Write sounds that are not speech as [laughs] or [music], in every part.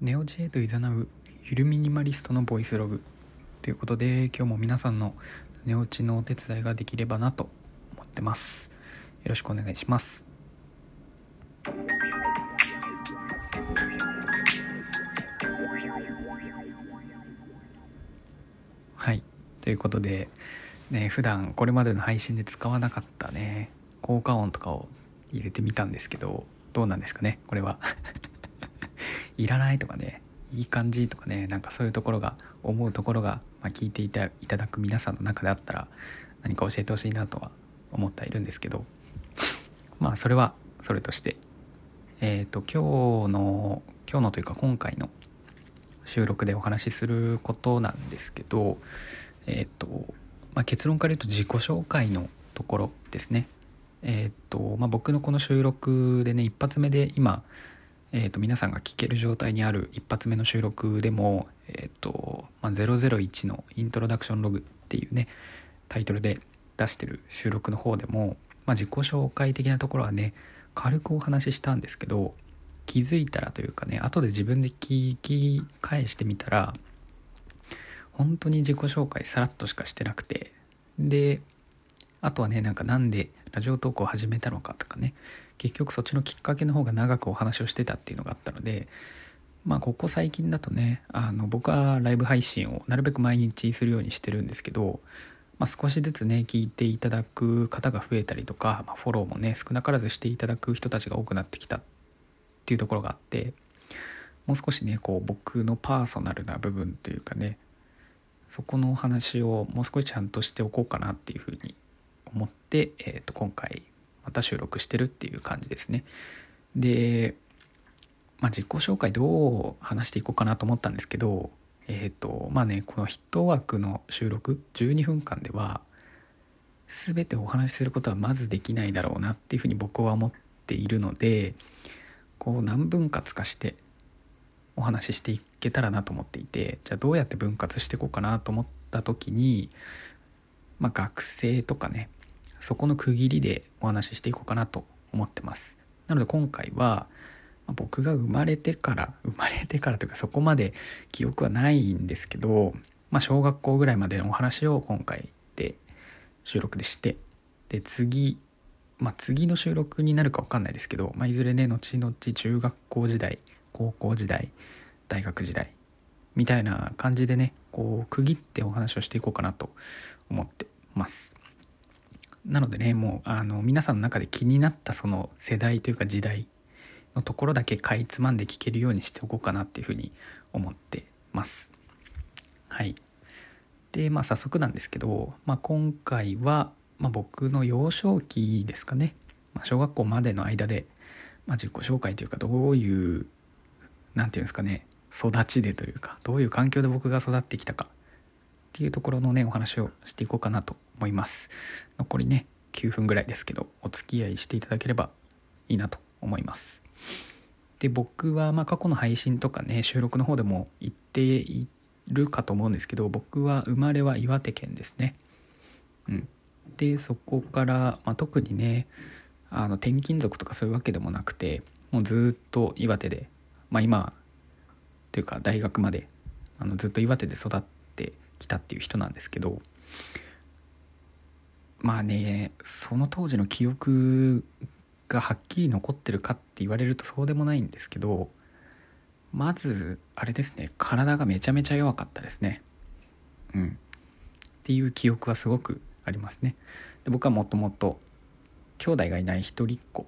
ネオジェイと誘うゆるミニマリストのボイスログということで今日も皆さんの寝落ちのお手伝いができればなと思ってます。よろしくお願いします。はい。ということでね普段これまでの配信で使わなかったね効果音とかを入れてみたんですけどどうなんですかねこれは。いらないとかねいい感じとかねなんかそういうところが思うところが、まあ、聞いていたいただく皆さんの中であったら何か教えてほしいなとは思っているんですけどまあそれはそれとしてえっ、ー、と今日の今日のというか今回の収録でお話しすることなんですけどえっ、ー、と、まあ、結論から言うと自己紹介のところですね。えっ、ー、とまあ僕のこの収録でね一発目で今えーと、皆さんが聞ける状態にある一発目の収録でも、えーとまあ、001のイントロダクションログっていうねタイトルで出してる収録の方でも、まあ、自己紹介的なところはね軽くお話ししたんですけど気づいたらというかね後で自分で聞き返してみたら本当に自己紹介さらっとしかしてなくてであとはねなんかなんでラジオトークを始めたのかとかね結局そっちのきっかけの方が長くお話をしてたっていうのがあったのでまあここ最近だとねあの僕はライブ配信をなるべく毎日するようにしてるんですけど、まあ、少しずつね聞いていただく方が増えたりとか、まあ、フォローもね少なからずしていただく人たちが多くなってきたっていうところがあってもう少しねこう僕のパーソナルな部分というかねそこのお話をもう少しちゃんとしておこうかなっていうふうに思って、えー、と今回また収録してるっていう感じですね。で、まあ、自己紹介どう話していこうかなと思ったんですけどえっ、ー、とまあねこのヒット枠の収録12分間では全てお話しすることはまずできないだろうなっていうふうに僕は思っているのでこう何分割かしてお話ししていけたらなと思っていてじゃあどうやって分割していこうかなと思った時に、まあ、学生とかねそこの区切りでお話ししていこうかなと思ってます。なので今回は僕が生まれてから [laughs] 生まれてからというかそこまで記憶はないんですけど、まあ、小学校ぐらいまでのお話を今回で収録でしてで次まあ次の収録になるか分かんないですけど、まあ、いずれね後々中学校時代高校時代大学時代みたいな感じでねこう区切ってお話をしていこうかなと思ってます。なのでねもうあの皆さんの中で気になったその世代というか時代のところだけかいつまんで聞けるようにしておこうかなっていうふうに思ってます。はい。でまあ早速なんですけど、まあ、今回は、まあ、僕の幼少期ですかね、まあ、小学校までの間で、まあ、自己紹介というかどういう何て言うんですかね育ちでというかどういう環境で僕が育ってきたかっていうところのねお話をしていこうかなと思います。残りね9分ぐらいですけどお付き合いしていただければいいなと思います。で僕はまあ過去の配信とかね収録の方でも言っているかと思うんですけど僕は生まれは岩手県ですね。うん。でそこから、まあ、特にねあの転勤族とかそういうわけでもなくてもうずっと岩手でまあ今というか大学まであのずっと岩手で育ってきたっていう人なんですけどまあねその当時の記憶がはっきり残ってるかって言われるとそうでもないんですけどまずあれですね体がめちゃめちゃ弱かったですね。うん。っていう記憶はすごくありますね。で僕はもともと兄弟がいない一人っ子っ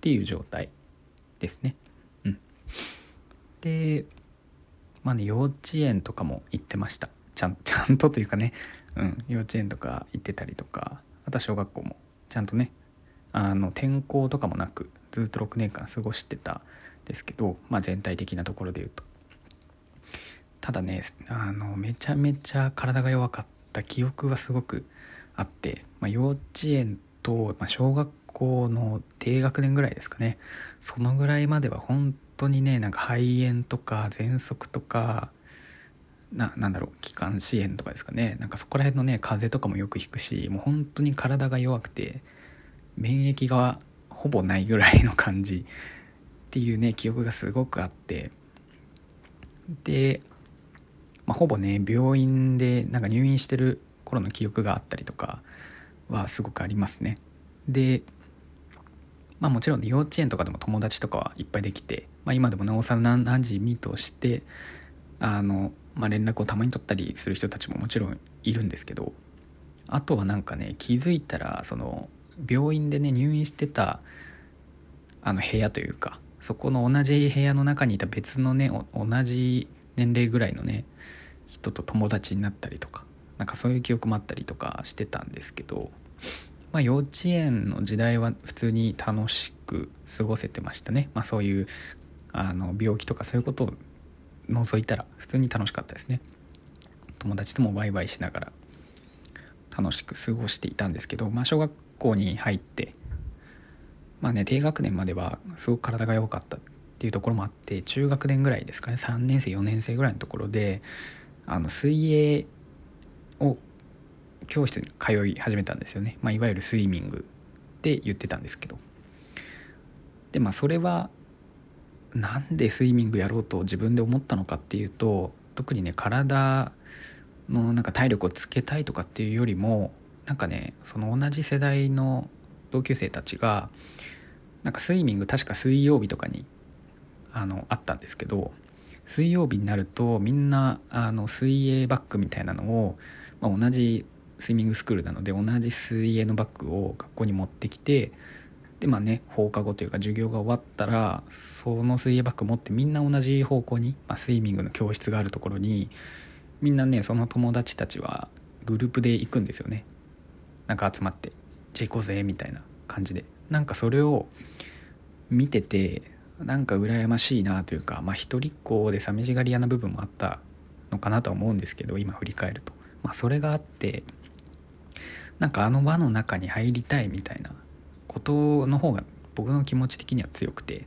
ていう状態ですね。うん。でまあね幼稚園とかも行ってました。ちゃんちゃんとというかね、うん、幼稚園とか行ってたりとかあとは小学校もちゃんとねあの転校とかもなくずっと6年間過ごしてたんですけど、まあ、全体的なところで言うと。ただねあのめちゃめちゃ体が弱かった記憶はすごくあって、まあ、幼稚園と、ま、小学校の低学年ぐらいですかね。そのぐらいまでは本当にねなんか肺炎とか喘息とかななんだろう気管支炎とかですかね。なんかそこら辺のね風邪とかもよくひくしもう本当に体が弱くて免疫がほぼないぐらいの感じっていうね記憶がすごくあって。で、まあ、ほぼね病院でなんか入院してる頃の記憶があったりとかはすごくありますね。でまあもちろん、ね、幼稚園とかでも友達とかはいっぱいできて、まあ、今でもなおさら何時みとしてあの、まあ、連絡をたまに取ったりする人たちももちろんいるんですけどあとはなんかね気づいたらその病院でね入院してたあの部屋というかそこの同じ部屋の中にいた別のね同じ年齢ぐらいのね人と友達になったりとかなんかそういう記憶もあったりとかしてたんですけど、まあ、幼稚園の時代は普通に楽しく過ごせてましたね、まあ、そういうあの病気とかそういうことを除いたら普通に楽しかったですね。友達ともワイワイしながら楽しく過ごしていたんですけど、まあ、小学校に入ってまあね低学年まではすごく体が弱かったっていうところもあって中学年ぐらいですかね。3年生4年生ぐらいのところであの水泳を教室に通い始めたんですよね、まあ、いわゆるスイミングって言ってたんですけど。でまあそれはなんでスイミングやろうと自分で思ったのかっていうと特にね体のなんか体力をつけたいとかっていうよりもなんかねその同じ世代の同級生たちがなんかスイミング確か水曜日とかにあのあったんですけど水曜日になるとみんなあの水泳バッグみたいなのを、まあ、同じスイミングスクールなので同じ水泳のバッグを学校に持ってきてでまあね放課後というか授業が終わったらその水泳バッグ持ってみんな同じ方向に、まあ、スイミングの教室があるところにみんなねその友達たちはグループで行くんですよね。なんか集まってじゃあ行こうぜみたいな感じで。なんかそれを見ててなんか羨ましいなというかまあ一人っ子で寂しがり屋な部分もあったのかなとは思うんですけど今振り返ると。まあそれがあってなんかあの輪の中に入りたいみたいなことの方が僕の気持ち的には強くて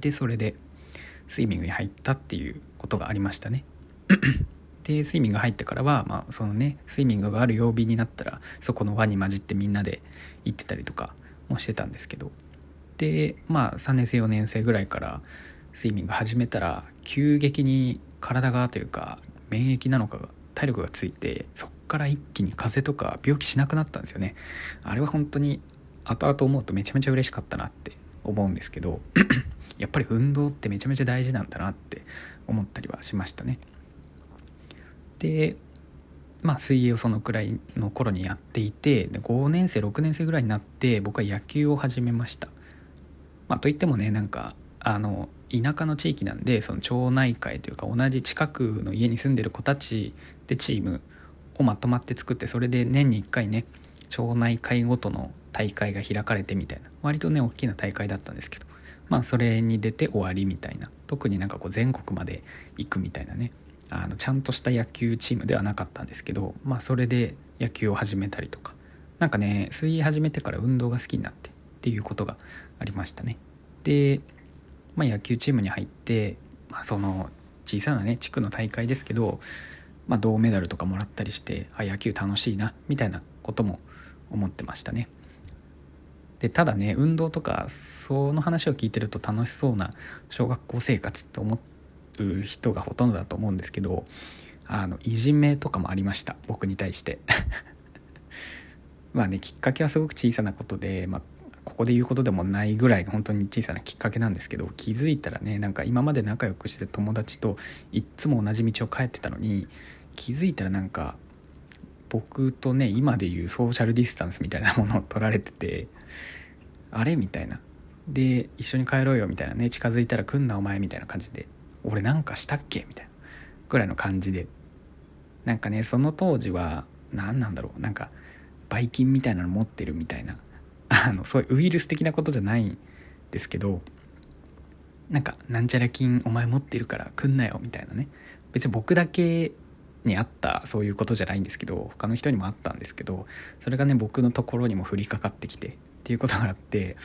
でそれでスイミングに入ったっていうことがありましたね。[clears throat] でスイミング入ってからは、まあ、そのねスイミングがある曜日になったらそこの輪に混じってみんなで行ってたりとかもしてたんですけど。でまあ3年生4年生ぐらいからスイミング始めたら急激に体がというか免疫なのかが体力がついてそっから一気に風邪とか病気しなくなったんですよね。あれは本当に後々思うとめちゃめちゃ嬉しかったなって思うんですけど [clears throat] やっぱり運動ってめちゃめちゃ大事なんだなって思ったりはしましたね。でまあ水泳をそのくらいの頃にやっていてで5年生6年生ぐらいになって僕は野球を始めました。まあといってもねなんかあの田舎の地域なんでその町内会というか同じ近くの家に住んでる子たちでチームをまとまって作ってそれで年に1回ね町内会ごとの大会が開かれてみたいな。割とね大きな大会だったんですけど。まあそれに出て終わりみたいな。特になんかこう全国まで行くみたいなね。あのちゃんとした野球チームではなかったんですけど。まあそれで野球を始めたりとか。何かね水泳始めてから運動が好きになってっていうことがありましたね。で、まあ、野球チームに入って、まあ、その小さなね地区の大会ですけど、まあ、銅メダルとかもらったりしてあ野球楽しいなみたいなことも思ってましたね。でただね運動とかその話を聞いてると楽しそうな小学校生活って思う人がほとんどだと思うんですけどあのいじめとかもありました。僕に対して。[laughs] まあねきっかけはすごく小さなことで、まあ、ここで言うことでもないぐらいの本当に小さなきっかけなんですけど気づいたらねなんか今まで仲良くして友達といっつも同じ道を帰ってたのに気づいたらなんか僕とね今で言うソーシャルディスタンスみたいなものを取られててあれみたいな。で一緒に帰ろうよみたいなね近づいたら来んなお前みたいな感じで俺なんかしたっけみたいなぐらいの感じで。なんかねその当時は何なんだろうなんかばい菌みたいなの持ってるみたいなあのそういうウイルス的なことじゃないんですけどなんかなんちゃら菌お前持ってるから来んなよみたいなね。別に僕だけにあったそういうことじゃないんですけど他の人にもあったんですけどそれがね僕のところにも降りかかってきてっていうことがあって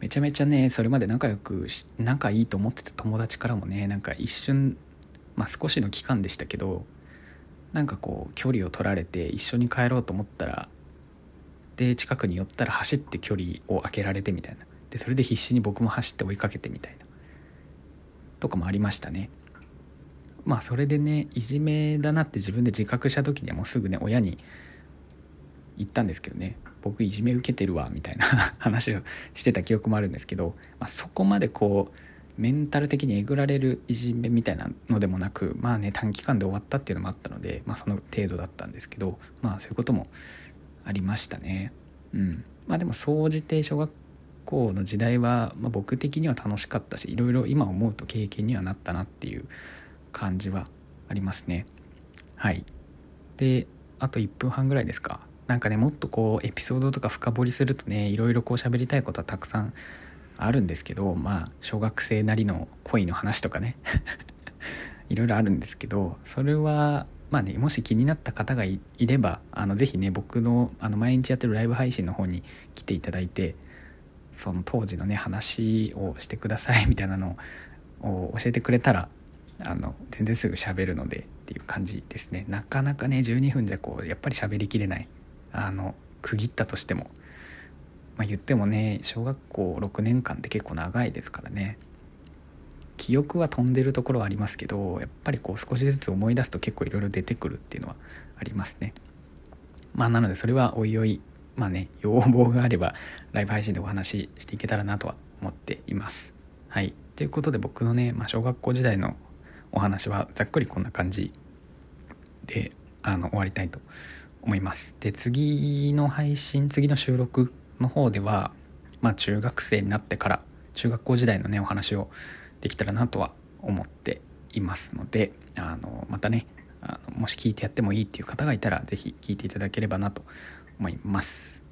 めちゃめちゃねそれまで仲良く仲いいと思ってた友達からもねなんか一瞬まあ少しの期間でしたけどなんかこう距離を取られて一緒に帰ろうと思ったらで近くに寄ったら走って距離を空けられてみたいな。でそれで必死に僕も走って追いかけてみたいな。とかもありましたね。まあそれでねいじめだなって自分で自覚した時にはもうすぐね親に言ったんですけどね僕いじめ受けてるわみたいな話をしてた記憶もあるんですけど、まあ、そこまでこうメンタル的にえぐられるいじめみたいなのでもなくまあね短期間で終わったっていうのもあったので、まあ、その程度だったんですけどまあそういうこともありましたね。うんまあ、でも総じて小学校の時代は、まあ、僕的には楽しかったしいろいろ今思うと経験にはなったなっていう感じはありますね。はい。であと1分半ぐらいですか。なんかねもっとこうエピソードとか深掘りするとねいろいろこう喋りたいことはたくさんあるんですけどまあ小学生なりの恋の話とかね。[laughs] いろいろあるんですけどそれはまあねもし気になった方がいればあのぜひね僕のあの毎日やってるライブ配信の方に来ていただいてその当時のね話をしてくださいみたいなのを教えてくれたらあの全然すぐ喋るのでっていう感じですね。なかなかね12分じゃこうやっぱり喋りきれない。あの区切ったとしても。まあ、言ってもね小学校6年間って結構長いですからね。記憶は飛んでるところはありますけどやっぱりこう少しずつ思い出すと結構いろいろ出てくるっていうのはありますね。まあなのでそれはおいおいまあね要望があればライブ配信でお話ししていけたらなとは思っています。はい。ということで僕のね、まあ、小学校時代のお話はざっくりこんな感じであの終わりたいと思いますで次の配信次の収録の方では、まあ、中学生になってから中学校時代のねお話をできたらなとは思っていますのであのまたねあのもし聞いてやってもいいっていう方がいたら是非聞いていただければなと思います。